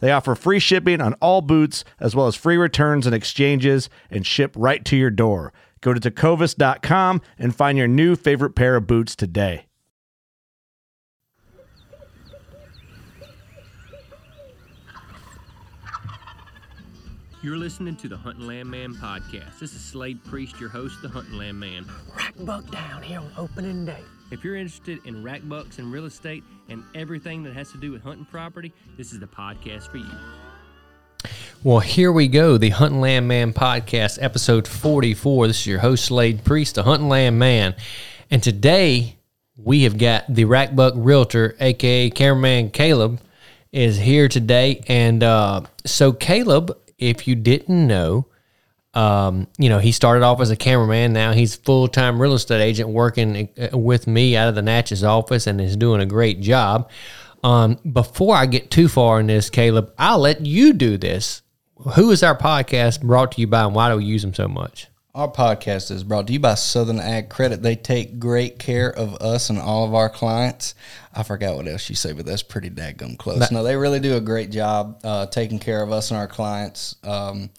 They offer free shipping on all boots, as well as free returns and exchanges, and ship right to your door. Go to tecovas.com and find your new favorite pair of boots today. You're listening to the Hunting Land Man podcast. This is Slade Priest, your host, the Hunting Land Man. Rack buck down here on opening day. If you're interested in rack bucks and real estate and everything that has to do with hunting property, this is the podcast for you. Well, here we go. The Hunting Land Man podcast, episode 44. This is your host, Slade Priest, the Hunting Land Man. And today we have got the rack buck realtor, aka cameraman Caleb, is here today. And uh, so, Caleb, if you didn't know, um, you know, he started off as a cameraman. Now he's full time real estate agent working uh, with me out of the Natchez office and is doing a great job. Um, before I get too far in this, Caleb, I'll let you do this. Who is our podcast brought to you by and why do we use them so much? Our podcast is brought to you by Southern Ag Credit. They take great care of us and all of our clients. I forgot what else you say, but that's pretty daggum close. no, they really do a great job uh, taking care of us and our clients. Um,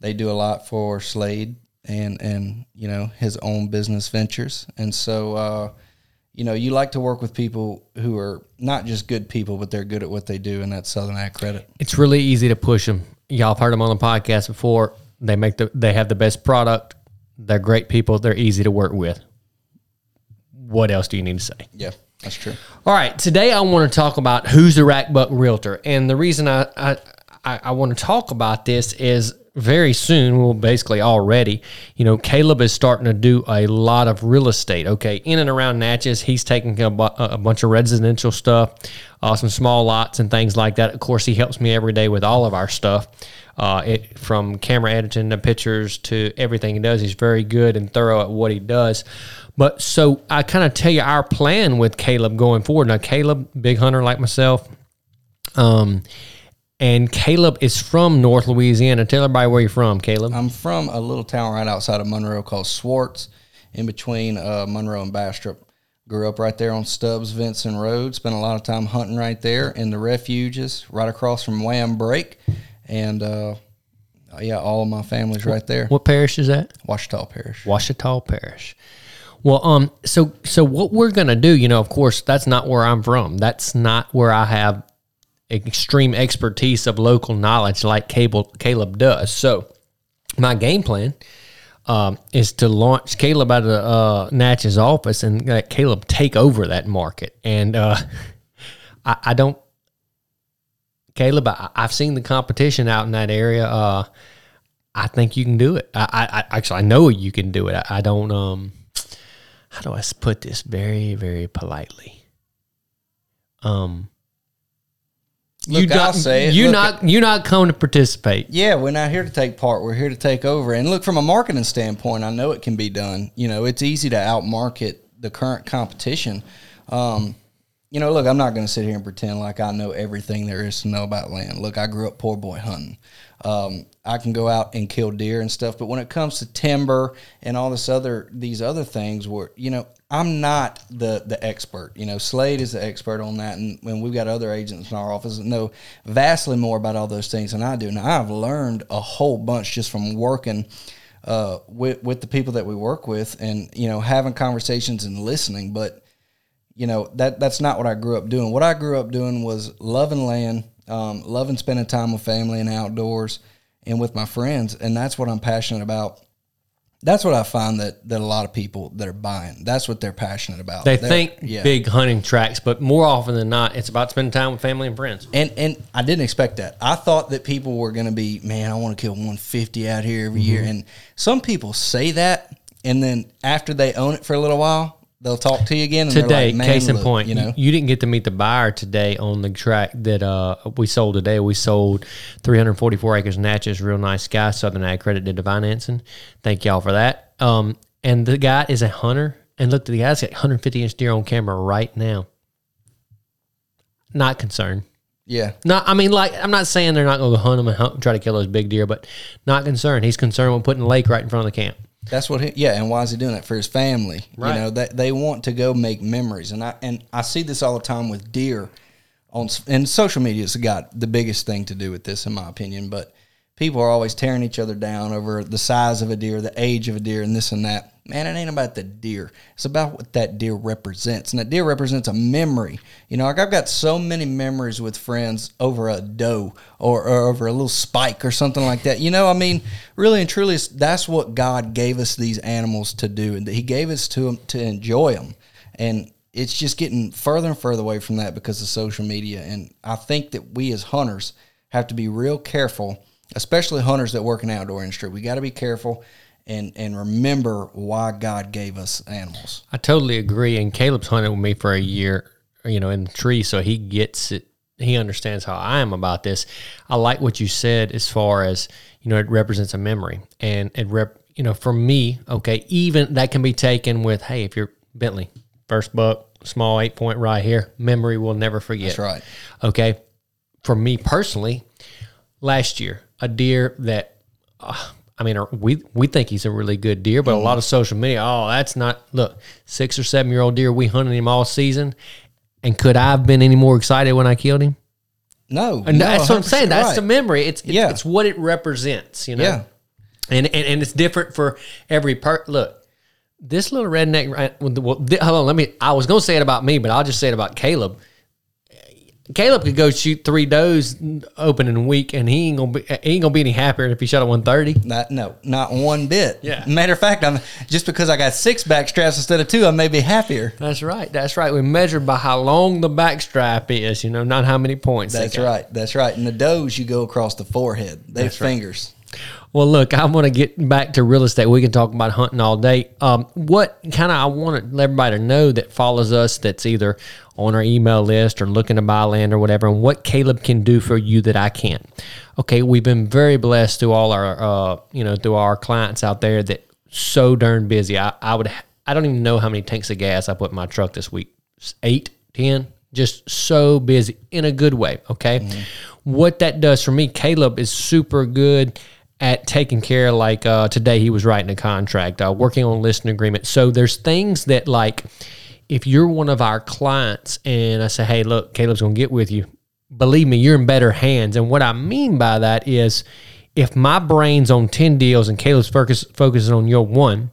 they do a lot for Slade and and you know his own business ventures, and so uh, you know you like to work with people who are not just good people, but they're good at what they do, and that's Southern Ag Credit. It's really easy to push them. Y'all have heard them on the podcast before. They make the they have the best product. They're great people. They're easy to work with. What else do you need to say? Yeah. That's true. All right, today I want to talk about who's the rack buck realtor, and the reason I I, I, I want to talk about this is very soon, well, basically already, you know, Caleb is starting to do a lot of real estate. Okay, in and around Natchez, he's taking a, bu- a bunch of residential stuff, uh, some small lots and things like that. Of course, he helps me every day with all of our stuff, uh, it from camera editing to pictures to everything he does. He's very good and thorough at what he does. But so I kind of tell you our plan with Caleb going forward. Now, Caleb, big hunter like myself, um and Caleb is from North Louisiana. Tell everybody where you're from, Caleb. I'm from a little town right outside of Monroe called Swartz, in between uh, Monroe and Bastrop. Grew up right there on Stubbs Vincent Road. Spent a lot of time hunting right there in the refuges, right across from Wham Brake, and uh, yeah, all of my family's right there. What parish is that? Ouachita Parish. Ouachita Parish. Well, um, so so what we're gonna do, you know, of course, that's not where I'm from. That's not where I have extreme expertise of local knowledge like Caleb, Caleb does. So, my game plan um, is to launch Caleb out of uh, Natchez office and let Caleb take over that market. And uh, I, I, don't, Caleb, I, have seen the competition out in that area. Uh, I think you can do it. I, I, actually I know you can do it. I, I don't. Um, how do I put this very very politely? Um, Look, you I'll say it. You Look, not you not come to participate. Yeah, we're not here to take part. We're here to take over. And look, from a marketing standpoint, I know it can be done. You know, it's easy to outmarket the current competition. Um, you know, look, I'm not going to sit here and pretend like I know everything there is to know about land. Look, I grew up poor boy hunting. Um, I can go out and kill deer and stuff, but when it comes to timber and all this other these other things, where you know, I'm not the the expert. You know, Slade is the expert on that, and when we've got other agents in our office that know vastly more about all those things than I do. Now, I've learned a whole bunch just from working uh, with with the people that we work with, and you know, having conversations and listening, but you know that that's not what I grew up doing. What I grew up doing was loving land, um, loving spending time with family and outdoors, and with my friends, and that's what I'm passionate about. That's what I find that that a lot of people that are buying. That's what they're passionate about. They They're- think yeah. big hunting tracks, but more often than not, it's about spending time with family and friends. And and I didn't expect that. I thought that people were going to be, man, I want to kill 150 out here every Mm-hmm. year. And some people say that, and then after they own it for a little while, they'll talk to you again. And today, like, case in look," point, you know. you didn't get to meet the buyer today on the track that uh, we sold today. We sold 344 acres of Natchez, real nice guy. Southern Ag Credit did the financing. Thank y'all for that. Um, and the guy is a hunter. And look, at the guy's got 150 inch deer on camera right now. Not concerned. yeah, No, I mean, like, I'm not saying they're not going to hunt them and hunt, try to kill those big deer, but not concerned. He's concerned with putting a lake right in front of the camp. That's what he, yeah, and why is he doing that for his family? Right. You know, that they want to go make memories, and I and I see this all the time with deer, on and social media's got the biggest thing to do with this, in my opinion. But people are always tearing each other down over the size of a deer, the age of a deer, and this and that. Man, it ain't about the deer. It's about what that deer represents, and that deer represents a memory. You know, like I've got so many memories with friends over a doe or, or over a little spike or something like that. You know, I mean, really and truly, that's what God gave us these animals to do, and He gave us to to enjoy them. And it's just getting further and further away from that because of social media. And I think that we as hunters have to be real careful, especially hunters that work in the outdoor industry. We got to be careful and and remember why God gave us animals. I totally agree. And Caleb's hunted with me for a year, you know, in the tree, so he gets it. He understands how I am about this. I like what you said as far as you know, it represents a memory, and it rep. You know, for me, okay, even that can be taken with, hey, if you're Bentley, first buck, small eight point right here, memory will never forget. That's right. Okay. For me personally, last year, a deer that, uh, I mean, we we think he's a really good deer, but a lot of social media, oh, that's not. Look, six or seven year old deer, we hunted him all season, and could I have been any more excited when I killed him? No, And no, that's what I'm saying. That's right. the memory. It's it's, Yeah. it's what it represents. You know. Yeah. And, and and it's different for every part. Look, this little redneck. right, with the- Well, hold on. Let me. I was gonna say it about me, but I'll just say it about Caleb. Caleb could go shoot three does opening a week, and he ain't gonna be he ain't gonna be any happier if he shot a one thirty. Not, no, not one bit. Yeah. Matter of fact, I'm just because I got six back straps instead of two, I may be happier. That's right. That's right. We measure by how long the back strap is. You know, not how many points. That's right. That's right. And the does you go across the forehead. They have fingers. Well, look, I want to get back to real estate. We can talk about hunting all day. Um, what kind of I want everybody to know that follows us that's either on our email list or looking to buy land or whatever, and what Caleb can do for you that I can't. Okay, we've been very blessed through all our, uh, you know, through our clients out there that so darn busy. I, I would, I don't even know how many tanks of gas I put in my truck this week. Eight, ten, just so busy in a good way. Okay, what that does for me, Caleb is super good at taking care like uh, today he was writing a contract uh, working on listing agreement. So there's things that like if you're one of our clients and i say hey look caleb's gonna get with you believe me you're in better hands. And what i mean by that is if my brain's on 10 deals and caleb's focus, focusing on your one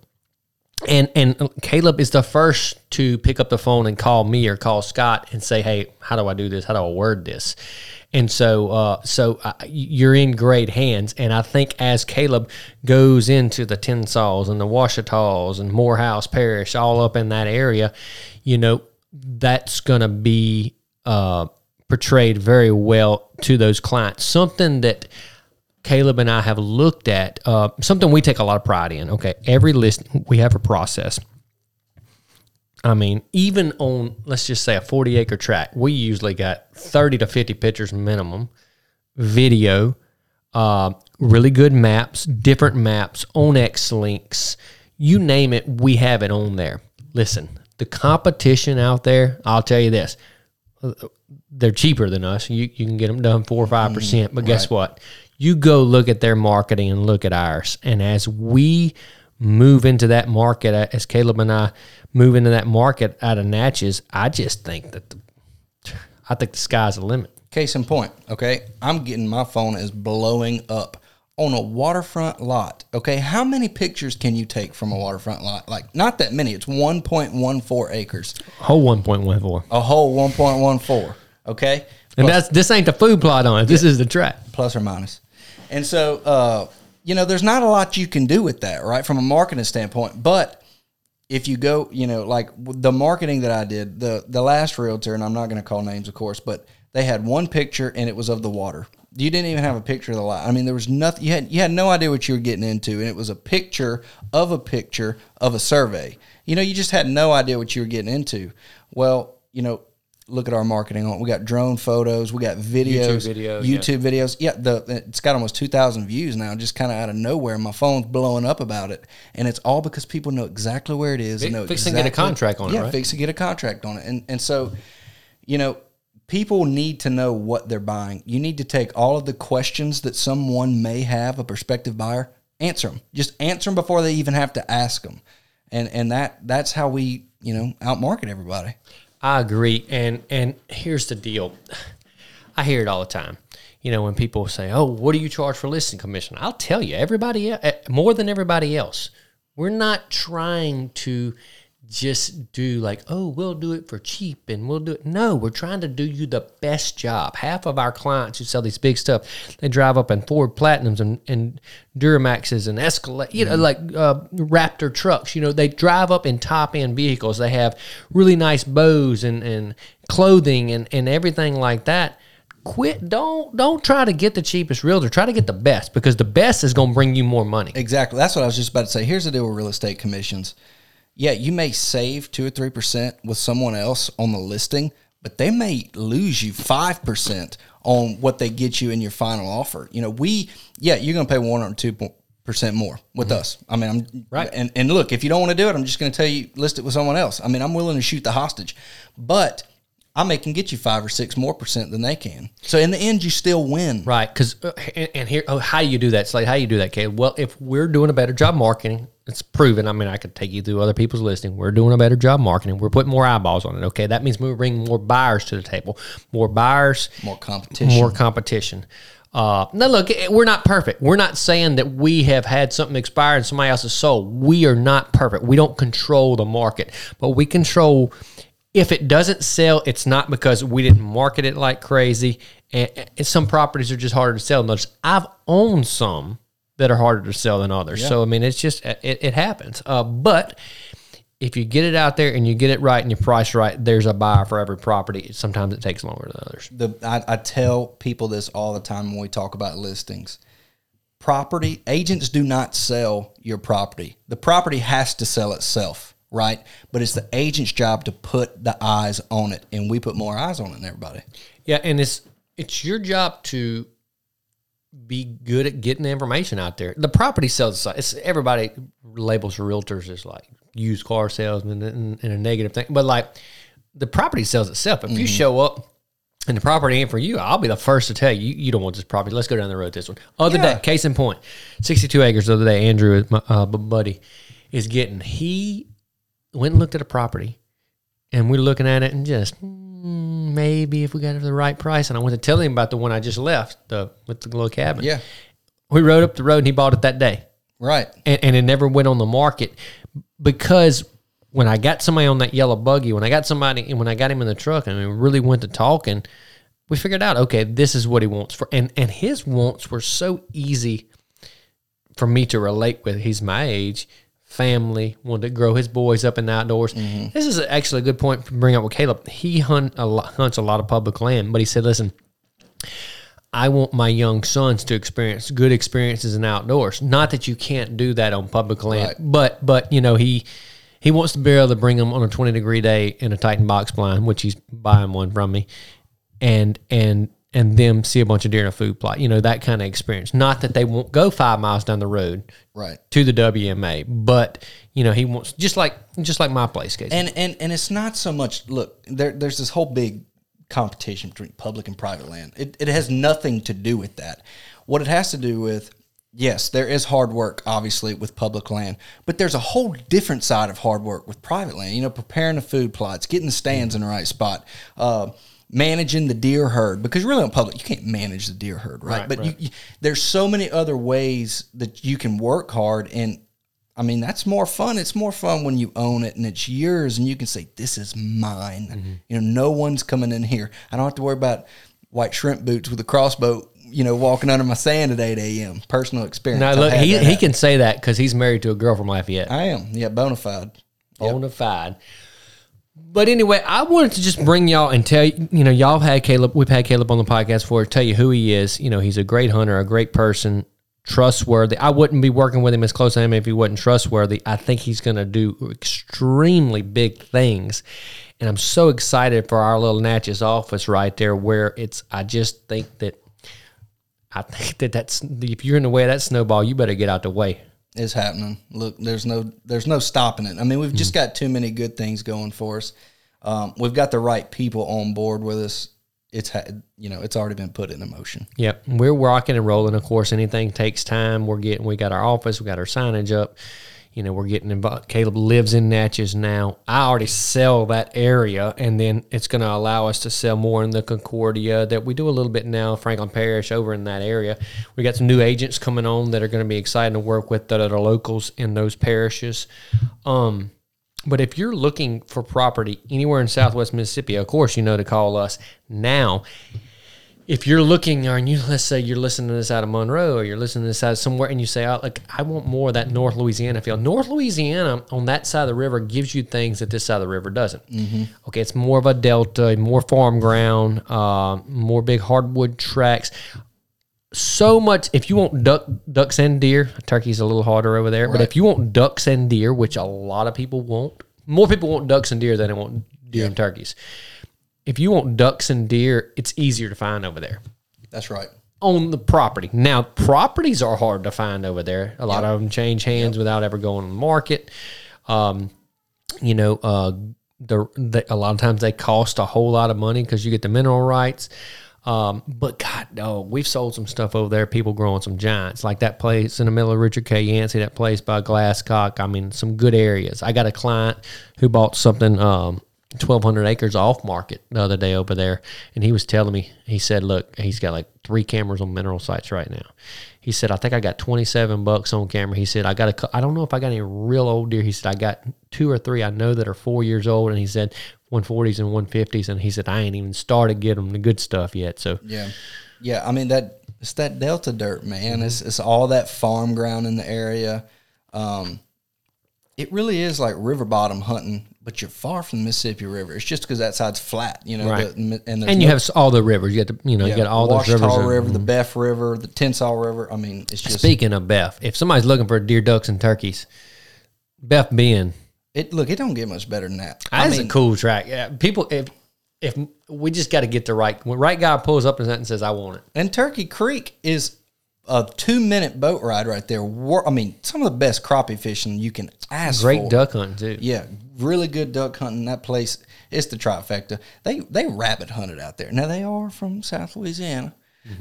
and and Caleb is the first to pick up the phone and call me or call Scott and say, "Hey, how do I do this? How do I word this?" And so, uh, so uh, you're in great hands. And I think as Caleb goes into the Tensalls and the Ouachitas and Morehouse Parish, all up in that area, you know, that's going to be uh, portrayed very well to those clients. Something that Caleb and I have looked at uh, something we take a lot of pride in. Okay, every list we have a process. I mean, even on let's just say a forty acre tract, we usually got thirty to fifty pictures minimum, video, uh, really good maps, different maps, onX links, you name it, we have it on there. Listen, the competition out there, I'll tell you this: they're cheaper than us. You you can get them done four or five percent. But guess what? You go look at their marketing and look at ours. And as we move into that market, uh, as Caleb and I move into that market out of Natchez, I just think that the, I think the sky's the limit. Case in point, okay, I'm getting my phone is blowing up on a waterfront lot. Okay, how many pictures can you take from a waterfront lot? Like, not that many. It's 1.14 acres, Whole one point one four. a whole 1.14. Okay, And that's this ain't the food plot on it. This is the track. plus or minus. And so, uh, you know, there's not a lot you can do with that, right, from a marketing standpoint. But if you go, you know, like the marketing that I did, the the last realtor, and I'm not going to call names, of course, but they had one picture and it was of the water. You didn't even have a picture of the lot. I mean, there was nothing. You had you had no idea what you were getting into, and it was a picture of a picture of a survey. You know, you just had no idea what you were getting into. Well, you know, look at our marketing on. We got drone photos, we got videos, videos, yeah. YouTube videos. Yeah, the it's got almost two thousand views now, just kind of out of nowhere. My phone's blowing up about it, and it's all because people know exactly where it is. and know Fix and get a contract on it, yeah, right? fix and get a contract on it, and and so, you know, people need to know what they're buying. You need to take all of the questions that someone may have, a prospective buyer, answer them. Just answer them before they even have to ask them, and and that that's how we you know outmarket everybody. I agree, and and here's the deal. I hear it all the time. You know, when people say, "Oh, what do you charge for listing commission?" I'll tell you, everybody eh, more than everybody else. We're not trying to just do like, "Oh, we'll do it for cheap and we'll do it." No, we're trying to do you the best job. Half of our clients who sell these big stuff, they drive up in Ford Platinums and, and Duramaxes and Escalade, you know, like uh, Raptor trucks. You know, they drive up in top end vehicles. They have really nice bows and, and clothing and, and everything like that. Quit! Don't don't try to get the cheapest realtor. Try to get the best because the best is going to bring you more money. Exactly. That's what I was just about to say. Here's the deal with real estate commissions. Yeah, you may save two or three percent with someone else on the listing, but they may lose you five percent on what they get you in your final offer. You know, we yeah, you're gonna pay one or two percent more with mm-hmm. us. I mean, I'm Right. And and look, if you don't want to do it, I'm just gonna tell you list it with someone else. I mean, I'm willing to shoot the hostage, but I may can get you five or six more percent than they can. So in the end, you still win. Right, because and, and here, oh, how do you do that? Slade, how do you do that, Caleb? Well, if we're doing a better job marketing, it's proven. I mean, I could take you through other people's listing. We're doing a better job marketing. We're putting more eyeballs on it. Okay, that means we're bringing more buyers to the table. More buyers, More competition. more competition. Uh, now, look, we're not perfect. We're not saying that we have had something expire and somebody else's sold. We are not perfect. We don't control the market, but we control. If it doesn't sell, it's not because we didn't market it like crazy. And, and some properties are just harder to sell than others. I've owned some that are harder to sell than others. So I mean, it's just it, it happens. Uh, but if you get it out there and you get it right and you price right, there's a buyer for every property. Sometimes it takes longer than others. the I, I tell people this all the time when we talk about listings. Property agents do not sell your property. The property has to sell itself, right? But it's the agent's job to put the eyes on it, and we put more eyes on it than everybody. Yeah, and it's it's your job to be good at getting the information out there. The property sales side, it's everybody labels realtors as like used car salesmen and, and a negative thing, but like the property sells itself. If you show up and the property ain't for you, I'll be the first to tell you you don't want this property. Let's go down the road this one. Other Yeah. day, case in point, sixty-two acres. The other day, Andrew, my uh, buddy, is getting. He went and looked at a property, and we're looking at it and just mm, maybe if we got it for the right price. And I went to tell him about the one I just left, the with the little cabin. Yeah, we rode up the road and he bought it that day right. and, and it never went on the market because when I got somebody on that yellow buggy, when I got somebody, and when I got him in the truck, and we really went to talking, we figured out, okay, this is what he wants for, and and his wants were so easy for me to relate with. He's my age, family, wanted to grow his boys up in the outdoors. Mm-hmm. This is actually a good point to bring up with Caleb. He hunt a lot, hunts a lot of public land, but he said, listen. I want my young sons to experience good experiences in outdoors. Not that you can't do that on public land, Right. but but you know he he wants to be able to bring them on a twenty degree day in a Titan box blind, which he's buying one from me, and and and them see a bunch of deer in a food plot. You know that kind of experience. Not that they won't go five miles down the road Right. to the WMA, but you know he wants just like just like my place case. And and and it's not so much. Look, there, there's this whole big competition between public and private land. It, it has nothing to do with that. What it has to do with, yes, there is hard work, obviously, with public land, but there's a whole different side of hard work with private land. You know, preparing the food plots, getting the stands in the right spot, uh, managing the deer herd. Because really on public, you can't manage the deer herd, right? Right, but right. You, you, there's so many other ways that you can work hard and I mean, that's more fun. It's more fun when you own it and it's yours and you can say, this is mine. Mm-hmm. You know, no one's coming in here. I don't have to worry about white shrimp boots with a crossbow, you know, walking under my sand at 8 a.m. Personal experience. Now look, he he can say that because he's married to a girl from Lafayette. I am. Yeah, bona fide. bona fide. But anyway, I wanted to just bring y'all and tell you, you know, y'all had Caleb, we've had Caleb on the podcast before, tell you who he is. You know, he's a great hunter, a great person, trustworthy. I wouldn't be working with him as close I am if he wasn't trustworthy. I think he's going to do extremely big things. And I'm so excited for our little Natchez office right there where it's, I just think that, I think that that's, if you're in the way of that snowball, you better get out the way. It's happening. Look, there's no there's no stopping it. I mean, we've just got too many good things going for us. Um, we've got the right people on board with us. It's had, you know it's already been put in motion. Yep, we're rocking and rolling. Of course, anything takes time. We're getting, we got our office, we got our signage up. You know, we're getting involved. Caleb lives in Natchez now. I already sell that area, and then it's going to allow us to sell more in the Concordia that we do a little bit now. Franklin Parish over in that area. We got some new agents coming on that are going to be exciting to work with that are locals in those parishes. Um, but if you're looking for property anywhere in Southwest Mississippi, of course you know to call us now. If you're looking, or you let's say you're listening to this out of Monroe, or you're listening to this out of somewhere, and you say, "Oh, like I want more of that North Louisiana feel." North Louisiana on that side of the river gives you things that this side of the river doesn't. Okay, it's more of a delta, more farm ground, uh, more big hardwood tracks. So much if you want duck ducks and deer turkey's a little harder over there but if you want ducks and deer which a lot of people want more people want ducks and deer than they want deer and turkeys if you want ducks and deer it's easier to find over there That's right. on the property now properties are hard to find over there a lot of them change hands without ever going on the market um, you know uh, the, the a lot of times they cost a whole lot of money because you get the mineral rights um, but God, no, we've sold some stuff over there. People growing some giants, like that place in the middle of Richard K. Yancey, that place by Glasscock. I mean, some good areas. I got a client who bought something, um, 1,200 acres off market the other day over there. And he was telling me, he said, look, he's got like three cameras on mineral sites right now. He said, I think I got 27 bucks on camera. He said, I got a, I don't know if I got any real old deer. He said, I got two or three I know that are four years old. And he said, 140s and 150s. And he said, I ain't even started getting the good stuff yet. So, Yeah, yeah. I mean that it's that Delta dirt, man. It's Mm-hmm. it's all that farm ground in the area. Um, it really is like river bottom hunting, but you're far from the Mississippi River. It's just because that side's flat, you know. Right. The, and and you no- have all the rivers. You got the, you know, you got all those Ouachita rivers. River, the mhm. Boeuf River, the Tensas River. I mean, it's just Speaking of Beth, if somebody's looking for deer, ducks, and turkeys, Beth Bend, it. Look, it don't get much better than that. I that's mean, a cool track. Yeah, people, if if we just got to get the right when right guy pulls up and says, "I want it." And Turkey Creek is a two minute boat ride right there. I mean, some of the best crappie fishing you can ask Great for. duck hunting too. Yeah, really good duck hunting. That place, it's the trifecta. They they rabbit hunted out there. Now they are from South Louisiana,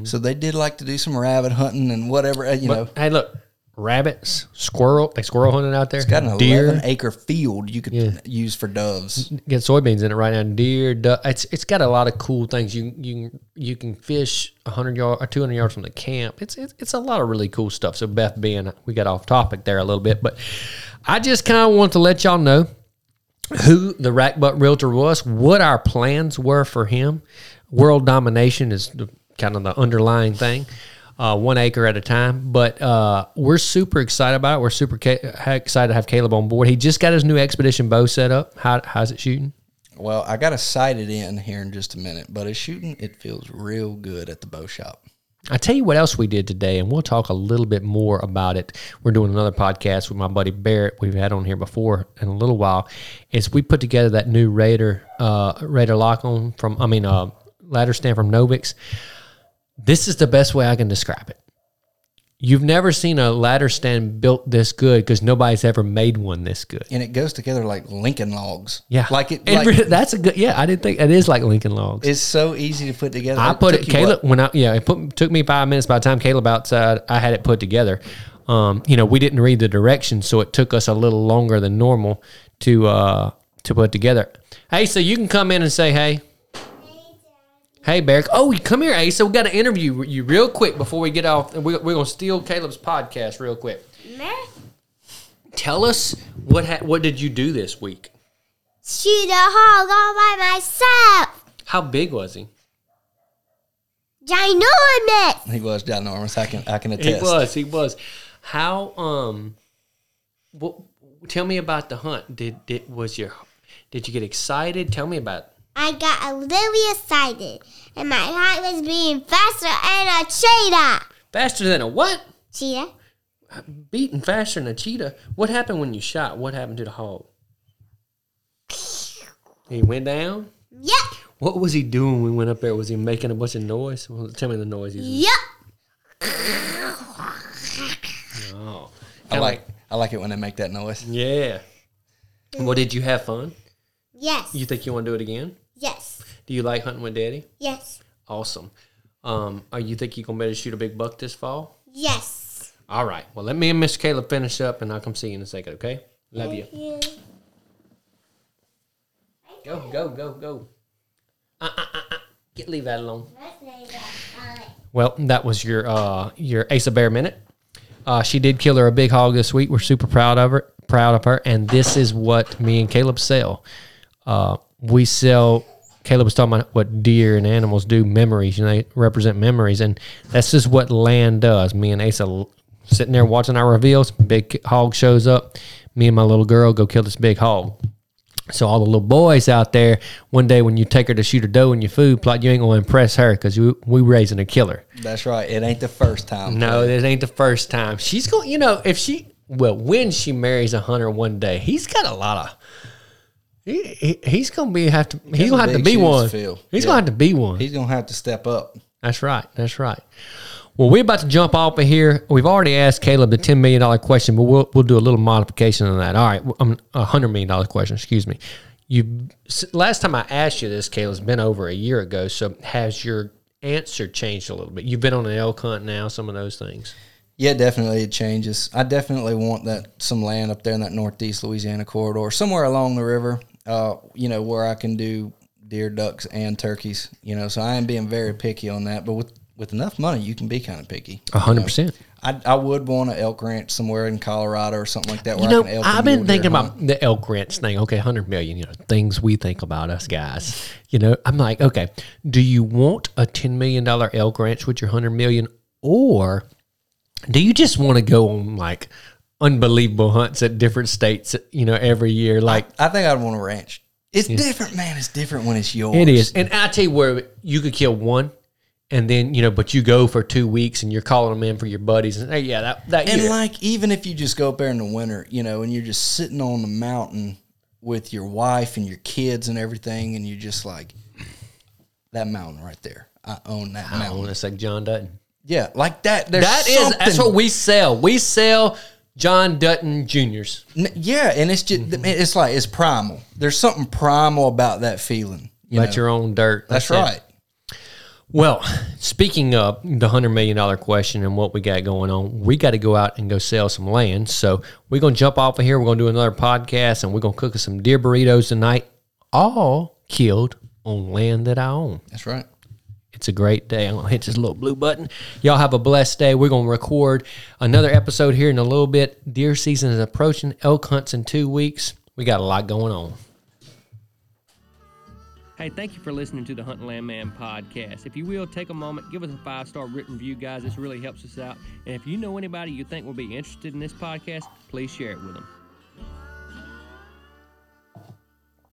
so they did like to do some rabbit hunting and whatever. uh, You know, Hey, look, rabbits, squirrel, they squirrel hunting out there. It's got an deer, eleven acre field you could Yeah. use for doves. get soybeans in it right now. Deer. It's it's got a lot of cool things. You you you can fish hundred yard or two hundred yards from the camp. It's, it's it's a lot of really cool stuff. So Beth being we got off topic there a little bit, but I just kind of want to let y'all know who the rack buck realtor was, what our plans were for him. World domination is the, kind of the underlying thing. Uh, one acre at a time, but uh, we're super excited about it. We're super ca- excited to have Caleb on board. He just got his new expedition bow set up. How, how's it shooting? Well, I got to sight it in here in just a minute, but it's shooting. It feels real good at the bow shop. I tell you what else we did today, and we'll talk a little bit more about it. We're doing another podcast with my buddy Barrett. We've had on here before in a little while. Is we put together that new Raider uh, Raider lock on from I mean uh, ladder stand from Novix. This is the best way I can describe it. You've never seen a ladder stand built this good because nobody's ever made one this good. and it goes together like Lincoln logs. Yeah, like it. Like, re- that's a good. Yeah, I didn't think it is like Lincoln Logs. it's so easy to put together. I put it, you Caleb, when I, yeah, it put, took me five minutes by the time Caleb outside, I had it put together. Um, you know, we didn't read the directions, so it took us a little longer than normal to, uh, to put together. Hey, so you can come in and say, hey. Hey, Barrick. Oh, come here, Asa. We got to interview you real quick before we get off. We're, we're going to steal Caleb's podcast real quick. Tell us what ha- what did you do this week? Shoot a hog all by myself. How big was he? Ginormous. He was ginormous. I can I can attest. He attest. was. He was. How? Um. What? Tell me about the hunt. Did did was your? Did you get excited? Tell me about. I got a little excited, and my heart was beating faster than a cheetah. Faster than a what? Cheetah? Beating faster than a cheetah. What happened when you shot? What happened to the hog? He went down. Yep. What was he doing when we went up there? Was he making a bunch of noise? Well, tell me the noise. He was Yep. Oh, I like I like it when they make that noise. yeah. Well, did you have fun? Yes. You think you want to do it again? Do you like hunting with Daddy? Yes. Awesome. Um, are you think you're gonna be able to shoot a big buck this fall? Yes. All right. Well, let me and Miss Caleb finish up, and I'll come see you in a second. Okay? Love you. Yeah. Go, go, go, go. Uh, uh, uh, uh. Get leave that alone. Well, that was your uh your Asa Bear minute. Uh, she did kill her a big hog this week. We're super proud of her. Proud of her. And this is what me and Caleb sell. Uh, we sell. Caleb was talking about what deer and animals do. Memories. You know, they represent memories, and that's just what land does. Me and Asa sitting there watching our reveals. Big hog shows up. Me and my little girl go kill this big hog. So all the little boys out there, one day when you take her to shoot a doe in your food plot, you ain't gonna impress her because we, we raising a killer. That's right. It ain't the first time. No, this ain't the first time. She's going, you know, if she, well, when she marries a hunter one day, he's got a lot of. He, he, he's gonna be have to. He's gonna have to be one. He's Yeah. gonna have to be one. he's gonna have to step up. That's right. That's right. Well, we're about to jump off of here. We've already asked Caleb the ten million dollar question, but we'll we'll do a little modification on that. All right, um, a hundred million dollar question. Excuse me. You last time I asked you this, Caleb's been over a year ago. So has your answer changed a little bit? You've been on an elk hunt now. Some of those things. Yeah, definitely it changes. I definitely want that some land up there in that northeast Louisiana corridor, somewhere along the river. Uh, you know where I can do deer, ducks, and turkeys. You know, so I am being very picky on that. But with with enough money, you can be kind of picky. A hundred percent. I, I would want an elk ranch somewhere in Colorado or something like that. Where You know, I can elk I've been thinking hunt. about the elk ranch thing. Okay, hundred million. You know, things we think about us guys. You know, I'm like, okay, do you want a ten million dollar elk ranch with your hundred million, or do you just want to go on like unbelievable hunts at different states? You know, every year, like. I think I'd want a ranch. It's different, man. It's different when it's yours. It is, and I tell you where you could kill one, and then you know, but you go for two weeks and you're calling them in for your buddies, and hey, yeah, that that And year. like even if you just go up there in the winter, you know, and you're just sitting on the mountain with your wife and your kids and everything, and you're just like that mountain right there. I own that I mountain. want to say John Dutton. Yeah, like that. There's That is that's what we sell. We sell John Dutton Juniors. Yeah, and it's just Mm-hmm. it's like it's primal. There's something primal about that feeling. You Let know? your own dirt. That's it. right. Well, speaking of the hundred million dollar question and what we got going on, we got to go out and go sell some land. So we're gonna jump off of here. We're gonna do another podcast, and we're gonna cook us some deer burritos tonight, all killed on land that I own. That's right. It's a great day. I'm gonna hit this little blue button. Y'all have a blessed day. We're gonna record another episode here in a little bit. Deer season is approaching. Elk hunts in two weeks. We got a lot going on. Hey, thank you for listening to the Hunting Land Man podcast. If you will, take a moment, give us a five star written review, guys. This really helps us out. And if you know anybody you think will be interested in this podcast, please share it with them.